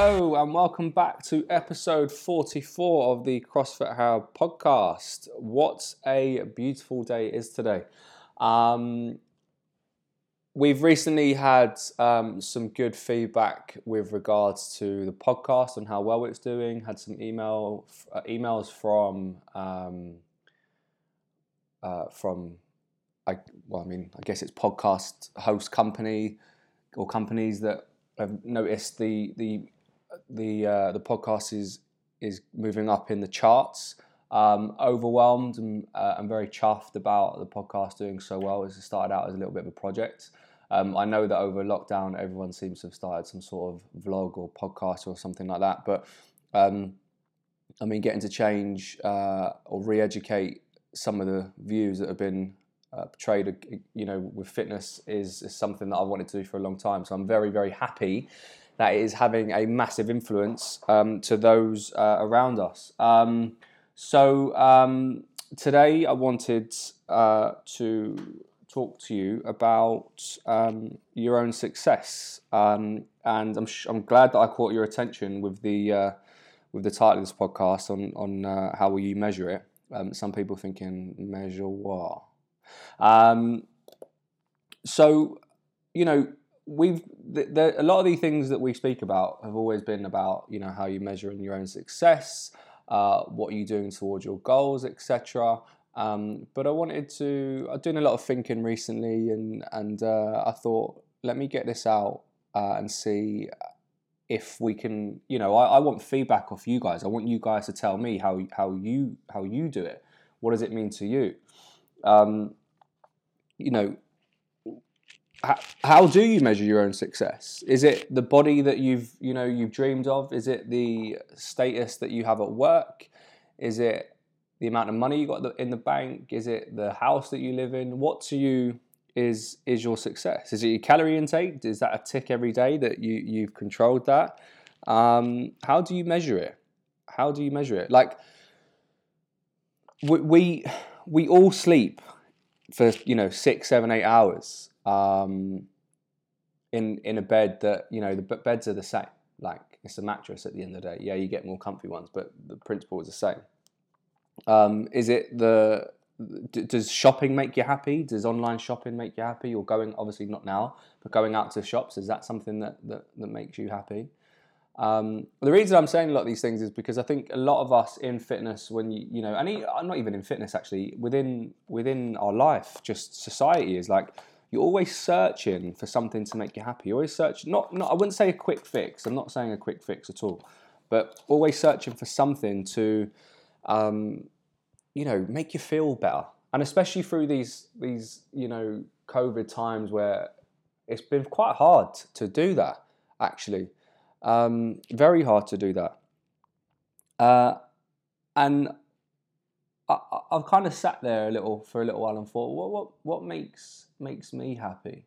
Hello and welcome back to episode 44 of the CrossFit Hub podcast. What a beautiful day it is today. Um, we've recently had um, some good feedback with regards to the podcast and how well it's doing. Had some email uh, emails from um, uh, from I well, I mean, I guess it's podcast host company or companies that have noticed the the the uh, the podcast is is moving up in the charts. Um, overwhelmed and uh, I'm very chuffed about the podcast doing so well. As it started out as a little bit of a project. Um, I know that over lockdown, everyone seems to have started some sort of vlog or podcast or something like that. But um, I mean, getting to change uh, or re-educate some of the views that have been uh, portrayed, you know, with fitness is, is something that I've wanted to do for a long time. So I'm very, very happy that it is having a massive influence um, to those uh, around us. Um, so um, today I wanted uh, to talk to you about um, your own success, um, and I'm, sh- I'm glad that I caught your attention with the uh, with the title of this podcast on on uh, how will you measure it. Some people thinking measure what. so you know we've the, the, a lot of the things that we speak about have always been about you know how you measure in your own success, uh, what are you doing towards your goals, etc. Um, but I wanted to. I'm doing a lot of thinking recently, and and uh, I thought let me get this out uh, and see if we can. You know, I, I want feedback off you guys. I want you guys to tell me how how you how you do it. What does it mean to you? Um, you know, how do you measure your own success? Is it the body that you've you know you've dreamed of? Is it the status that you have at work? Is it the amount of money you got in the bank? Is it the house that you live in? What to you is is your success? Is it your calorie intake? Is that a tick every day that you you've controlled that? Um, how do you measure it? How do you measure it? Like we we, we all sleep for you know six, seven, eight hours um, in in a bed that you know the beds are the same. Like it's a mattress at the end of the day. Yeah, you get more comfy ones, but the principle is the same. Um, is it the does shopping make you happy? Does online shopping make you happy? Or going obviously not now, but going out to shops is that something that that, that makes you happy? Um, the reason I'm saying a lot of these things is because I think a lot of us in fitness, when you you know, and not even in fitness actually, within within our life, just society is like you're always searching for something to make you happy. You're always searching, not, not, I wouldn't say a quick fix. I'm not saying a quick fix at all, but always searching for something to, um, you know, make you feel better. And especially through these, these, you know, COVID times where it's been quite hard to do that, actually. Um, very hard to do that. Uh, and I, have kind of sat there a little for a little while and thought, what, what, what makes makes me happy?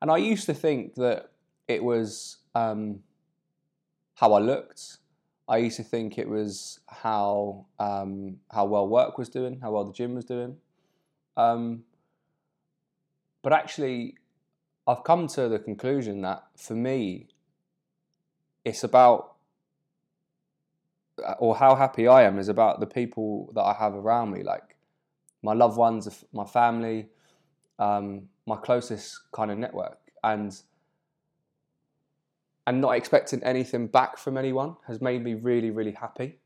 And I used to think that it was um, how I looked. I used to think it was how um, how well work was doing, how well the gym was doing. Um, but actually, I've come to the conclusion that for me, it's about or how happy I am is about the people that I have around me, like my loved ones, my family, um, my closest kind of network, and and not expecting anything back from anyone has made me really, really happy.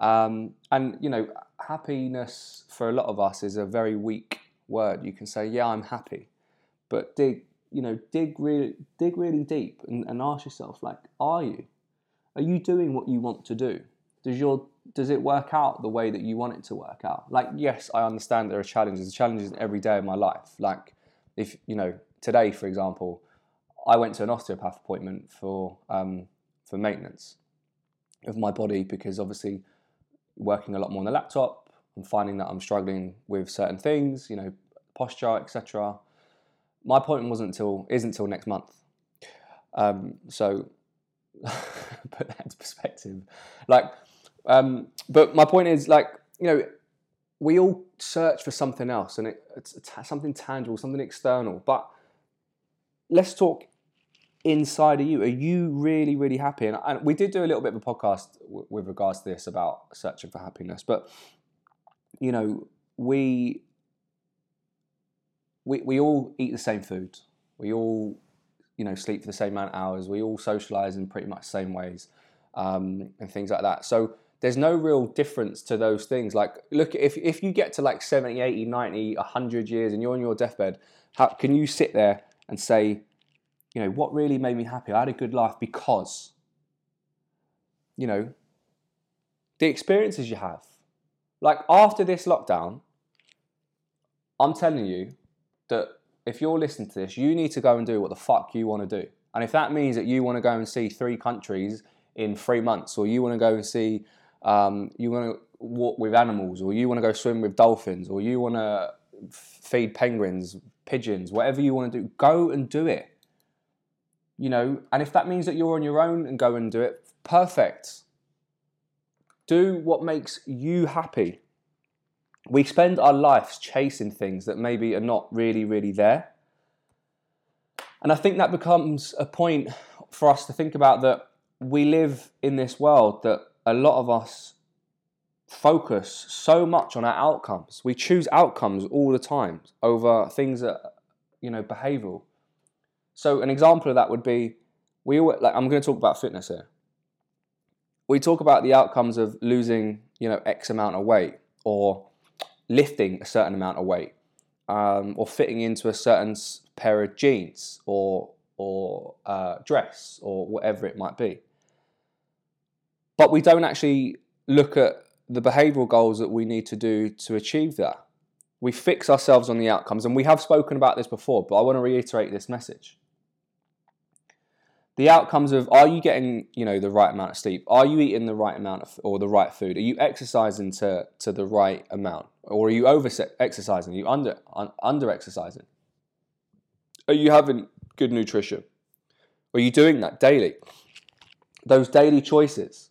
Um, and you know, happiness for a lot of us is a very weak word. You can say, "Yeah, I'm happy," but dig, you know, dig really, dig really deep and, and ask yourself, like, are you? are you doing what you want to do? Does your does it work out the way that you want it to work out? Like, yes, I understand there are challenges. The challenges every day of my life. Like, if you know, today, for example, I went to an osteopath appointment for um, for maintenance of my body because obviously working a lot more on the laptop, I'm finding that I'm struggling with certain things, you know, posture, etc. My appointment wasn't until isn't until next month. Um, so put that into perspective. Like, um, but my point is, like, you know, we all search for something else, and it, it's, it's something tangible, something external. But let's talk inside of you? Are you really, really happy? And, and we did do a little bit of a podcast w- with regards to this about searching for happiness, but you know, we we we all eat the same food. We all, you know, sleep for the same amount of hours. We all socialize in pretty much the same ways, um, and things like that. So there's no real difference to those things. Like, look, if, if you get to like 70, 80, 90, 100 years and you're on your deathbed, how can you sit there and say, you know, what really made me happy? I had a good life because, you know, the experiences you have. Like, after this lockdown, I'm telling you that if you're listening to this, you need to go and do what the fuck you want to do. And if that means that you want to go and see three countries in three months, or you want to go and see um, you want to walk with animals, or you want to go swim with dolphins, or you want to feed penguins, pigeons, whatever you want to do, go and do it. You know, and if that means that you're on your own and go and do it, perfect. Do what makes you happy. We spend our lives chasing things that maybe are not really, really there. And I think that becomes a point for us to think about that we live in this world that a lot of us focus so much on our outcomes. We choose outcomes all the time over things that, you know, behavioral. So an example of that would be, we like I'm going to talk about fitness here. We talk about the outcomes of losing, you know, X amount of weight or lifting a certain amount of weight um, or fitting into a certain pair of jeans or or uh, dress or whatever it might be. But we don't actually look at the behavioral goals that we need to do to achieve that. We fix ourselves on the outcomes, and we have spoken about this before, but I want to reiterate this message. The outcomes of are you getting, you know, the right amount of sleep? Are you eating the right amount of or the right food? Are you exercising to, to the right amount? Or are you over exercising? Are you under under exercising? Are you having good nutrition? Are you doing that daily? Those daily choices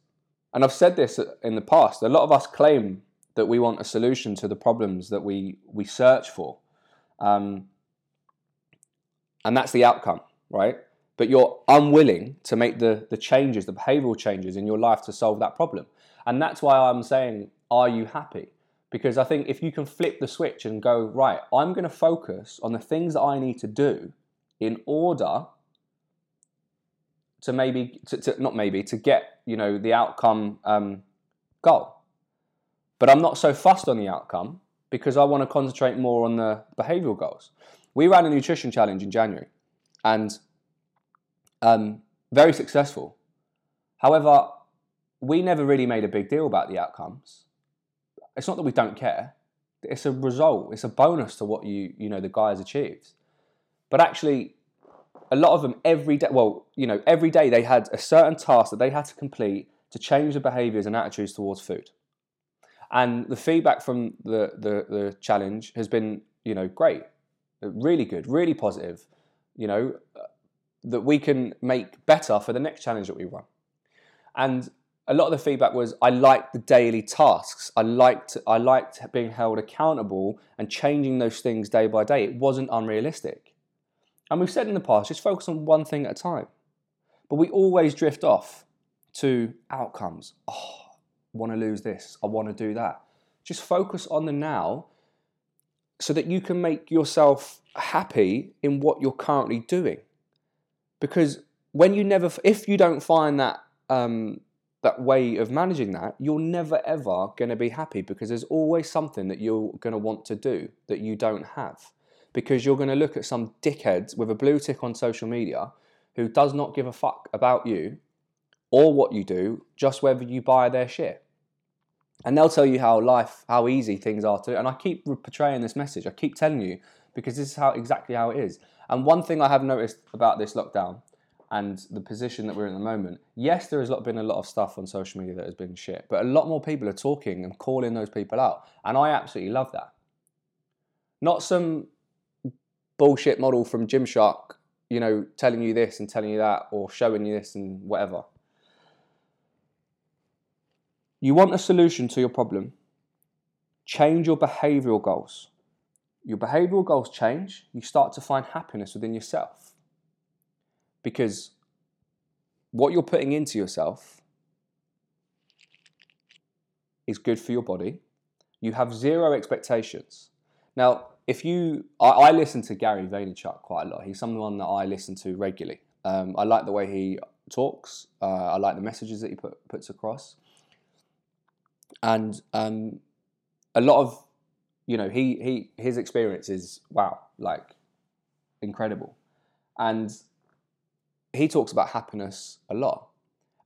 and I've said this in the past, a lot of us claim that we want a solution to the problems that we, we search for. Um, and that's the outcome, right? But you're unwilling to make the, the changes, the behavioral changes in your life to solve that problem. And that's why I'm saying, are you happy? Because I think if you can flip the switch and go, right, I'm going to focus on the things that I need to do in order to maybe to, to, not maybe to get you know the outcome um, goal. But i'm not so fussed on the outcome because i want to concentrate more on the behavioral goals. We ran a nutrition challenge in january and um, very successful. However we never really made a big deal about the outcomes. It's not that we don't care. It's a result. It's a bonus to what you you know the guy has achieved. But actually a lot of them every day, well, you know, every day they had a certain task that they had to complete to change the behaviors and attitudes towards food. And the feedback from the, the, the challenge has been, you know, great, really good, really positive, you know, uh, that we can make better for the next challenge that we run. And a lot of the feedback was I liked the daily tasks. I liked I liked being held accountable and changing those things day by day. It wasn't unrealistic. And we've said in the past, just focus on one thing at a time. But we always drift off to outcomes. Oh, I want to lose this. I want to do that. Just focus on the now so that you can make yourself happy in what you're currently doing. Because when you never, if you don't find that um, that way of managing that, you're never ever going to be happy because there's always something that you're going to want to do that you don't have because you're going to look at some dickheads with a blue tick on social media who does not give a fuck about you or what you do, just whether you buy their shit. And they'll tell you how life, how easy things are to. And I keep portraying this message. I keep telling you because this is how exactly how it is. And one thing I have noticed about this lockdown and the position that we're in at the moment, yes, there has been a lot of stuff on social media that has been shit, but a lot more people are talking and calling those people out. And I absolutely love that. Not some bullshit model from Gymshark, you know, telling you this and telling you that, or showing you this and whatever. You want a solution to your problem. Change your behavioral goals. Your behavioral goals change, you start to find happiness within yourself. because what you're putting into yourself is good for your body. You have zero expectations. Now, if you, I, I listen to Gary Vaynerchuk quite a lot. He's someone that I listen to regularly. Um, I like the way he talks. Uh, I like the messages that he put, puts across, and um, a lot of, you know, he he his experience is wow, like incredible, and he talks about happiness a lot.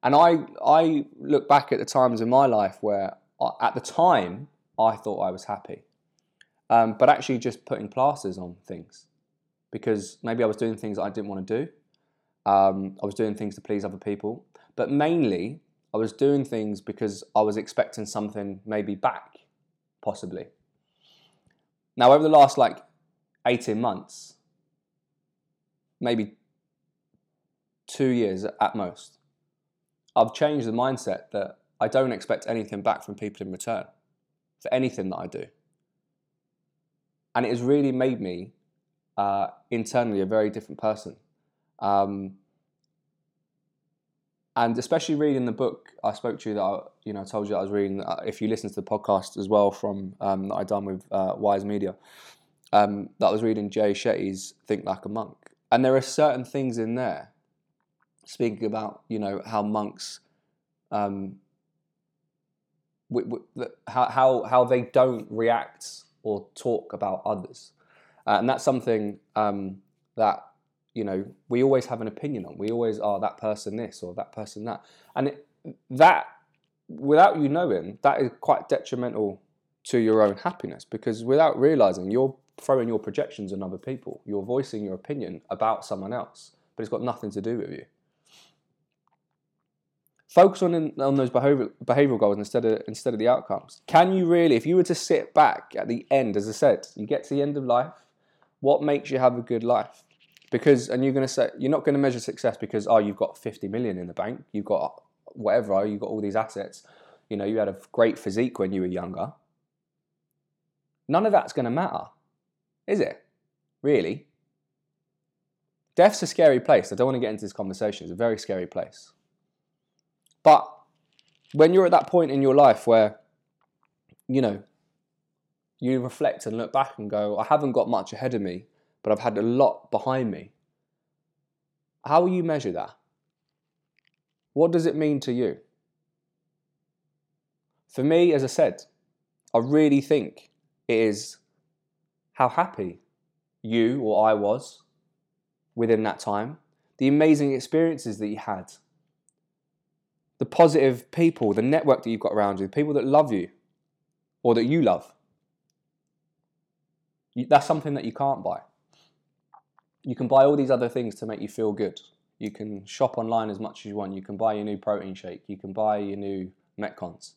And I I look back at the times in my life where I, at the time I thought I was happy, um, but actually just putting plasters on things because maybe I was doing things I didn't want to do. Um, I was doing things to please other people, but mainly I was doing things because I was expecting something maybe back, possibly. Now, over the last like 18 months, maybe two years at most, I've changed the mindset that I don't expect anything back from people in return for anything that I do. And it has really made me uh, internally a very different person. Um, and especially reading the book I spoke to you that I, you know I told you I was reading. Uh, if you listen to the podcast as well from um, that I done with uh, Wise Media, um, that I was reading Jay Shetty's Think Like a Monk, and there are certain things in there speaking about you know how monks, um, how how how they don't react or talk about others, uh, and that's something um, that you know, we always have an opinion on. We always are that person this or that person that. And it, that, without you knowing, that is quite detrimental to your own happiness because without realizing, you're throwing your projections on other people. You're voicing your opinion about someone else, but it's got nothing to do with you. Focus on, in, on those behavior, behavioral goals instead of, instead of the outcomes. Can you really, if you were to sit back at the end, as I said, you get to the end of life, what makes you have a good life? because and you're to say you're not to measure success because oh you've got 50 million in the bank you've got whatever oh, you've got all these assets. You know you had a great physique when you were younger. None of that's to matter is it? Really? Death's a scary place. I don't want to get into this conversation. It's a very scary place but when you're at that point in your life where you know you reflect and look back and go i haven't got much ahead of me but I've had a lot behind me. How will you measure that? What does it mean to you? For me, as I said, I really think it is how happy you or I was within that time, the amazing experiences that you had, the positive people, the network that you've got around you, the people that love you or that you love. That's something that you can't buy you can buy all these other things to make you feel good. You can shop online as much as you want. You can buy your new protein shake. You can buy your new Metcons.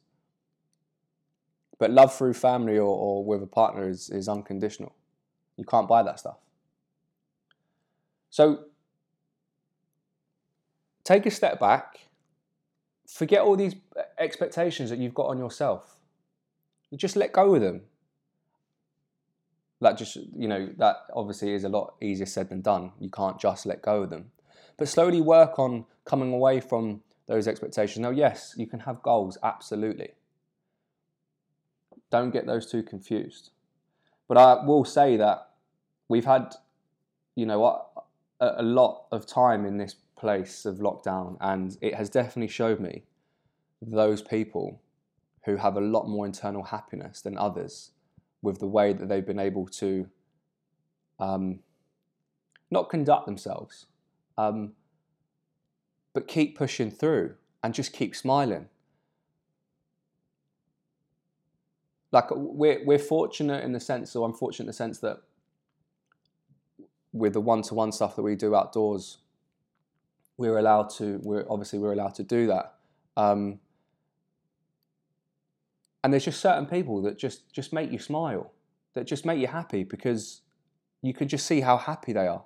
But love through family or, or with a partner is, is unconditional. You can't buy that stuff. So take a step back. Forget all these expectations that you've got on yourself. Just let go of them. That just you know that obviously is a lot easier said than done. You can't just let go of them. But slowly work on coming away from those expectations. Now yes you can have goals absolutely. Don't get those two confused. But i will say that we've had you know a, a lot of time in this place of lockdown and it has definitely showed me those people who have a lot more internal happiness than others with the way that they've been able to um, not conduct themselves, um, but keep pushing through and just keep smiling. Like we're we're fortunate in the sense, or unfortunate in the sense that with the one-to-one stuff that we do outdoors, we're allowed to. We're obviously we're allowed to do that. Um, and there's just certain people that just just make you smile that just make you happy because you can just see how happy they are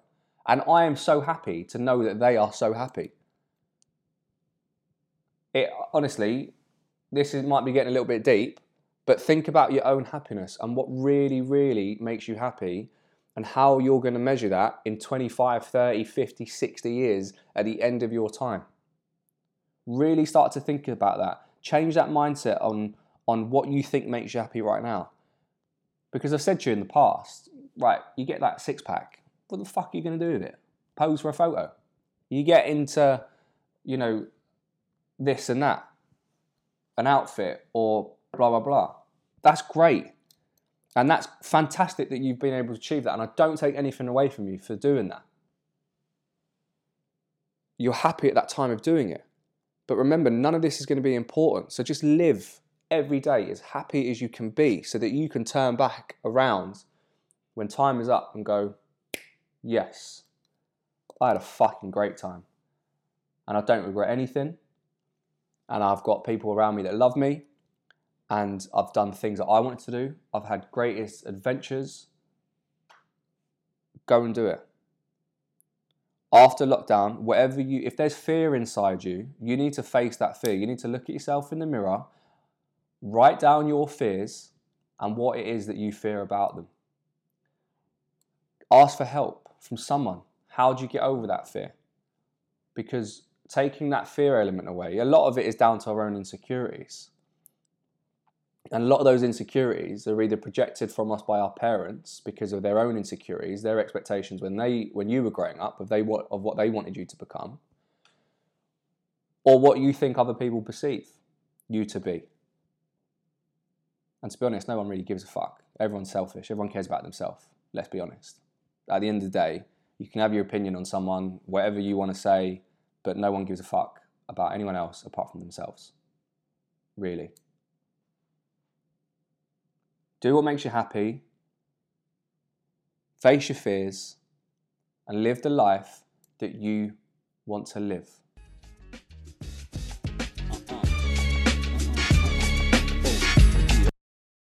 and i am so happy to know that they are so happy it honestly this is, might be getting a little bit deep but think about your own happiness and what really really makes you happy and how you're going to measure that in 25, 30, 50, 60 years at the end of your time. Really start to think about that. Change that mindset on, on what you think makes you happy right now. Because I've said to you in the past, right, you get that six pack, what the fuck are you going to do with it? Pose for a photo. You get into, you know, this and that, an outfit or blah, blah, blah. That's great. And that's fantastic that you've been able to achieve that. And I don't take anything away from you for doing that. You're happy at that time of doing it. But remember, none of this is going to be important. So just live every day as happy as you can be so that you can turn back around when time is up and go, yes, I had a fucking great time. And I don't regret anything. And I've got people around me that love me and I've done things that I wanted to do. I've had greatest adventures. Go and do it. After lockdown, whatever you, if there's fear inside you, you need to face that fear. You need to look at yourself in the mirror, write down your fears and what it is that you fear about them. Ask for help from someone. How do you get over that fear? Because taking that fear element away, a lot of it is down to our own insecurities. And a lot of those insecurities are either projected from us by our parents because of their own insecurities, their expectations when they when you were growing up of they what of what they wanted you to become, or what you think other people perceive you to be. And to be honest, no one really gives a fuck. Everyone's selfish. Everyone cares about themselves. Let's be honest. At the end of the day, you can have your opinion on someone, whatever you want to say, but no one gives a fuck about anyone else apart from themselves. Really. Do what makes you happy, face your fears, and live the life that you want to live.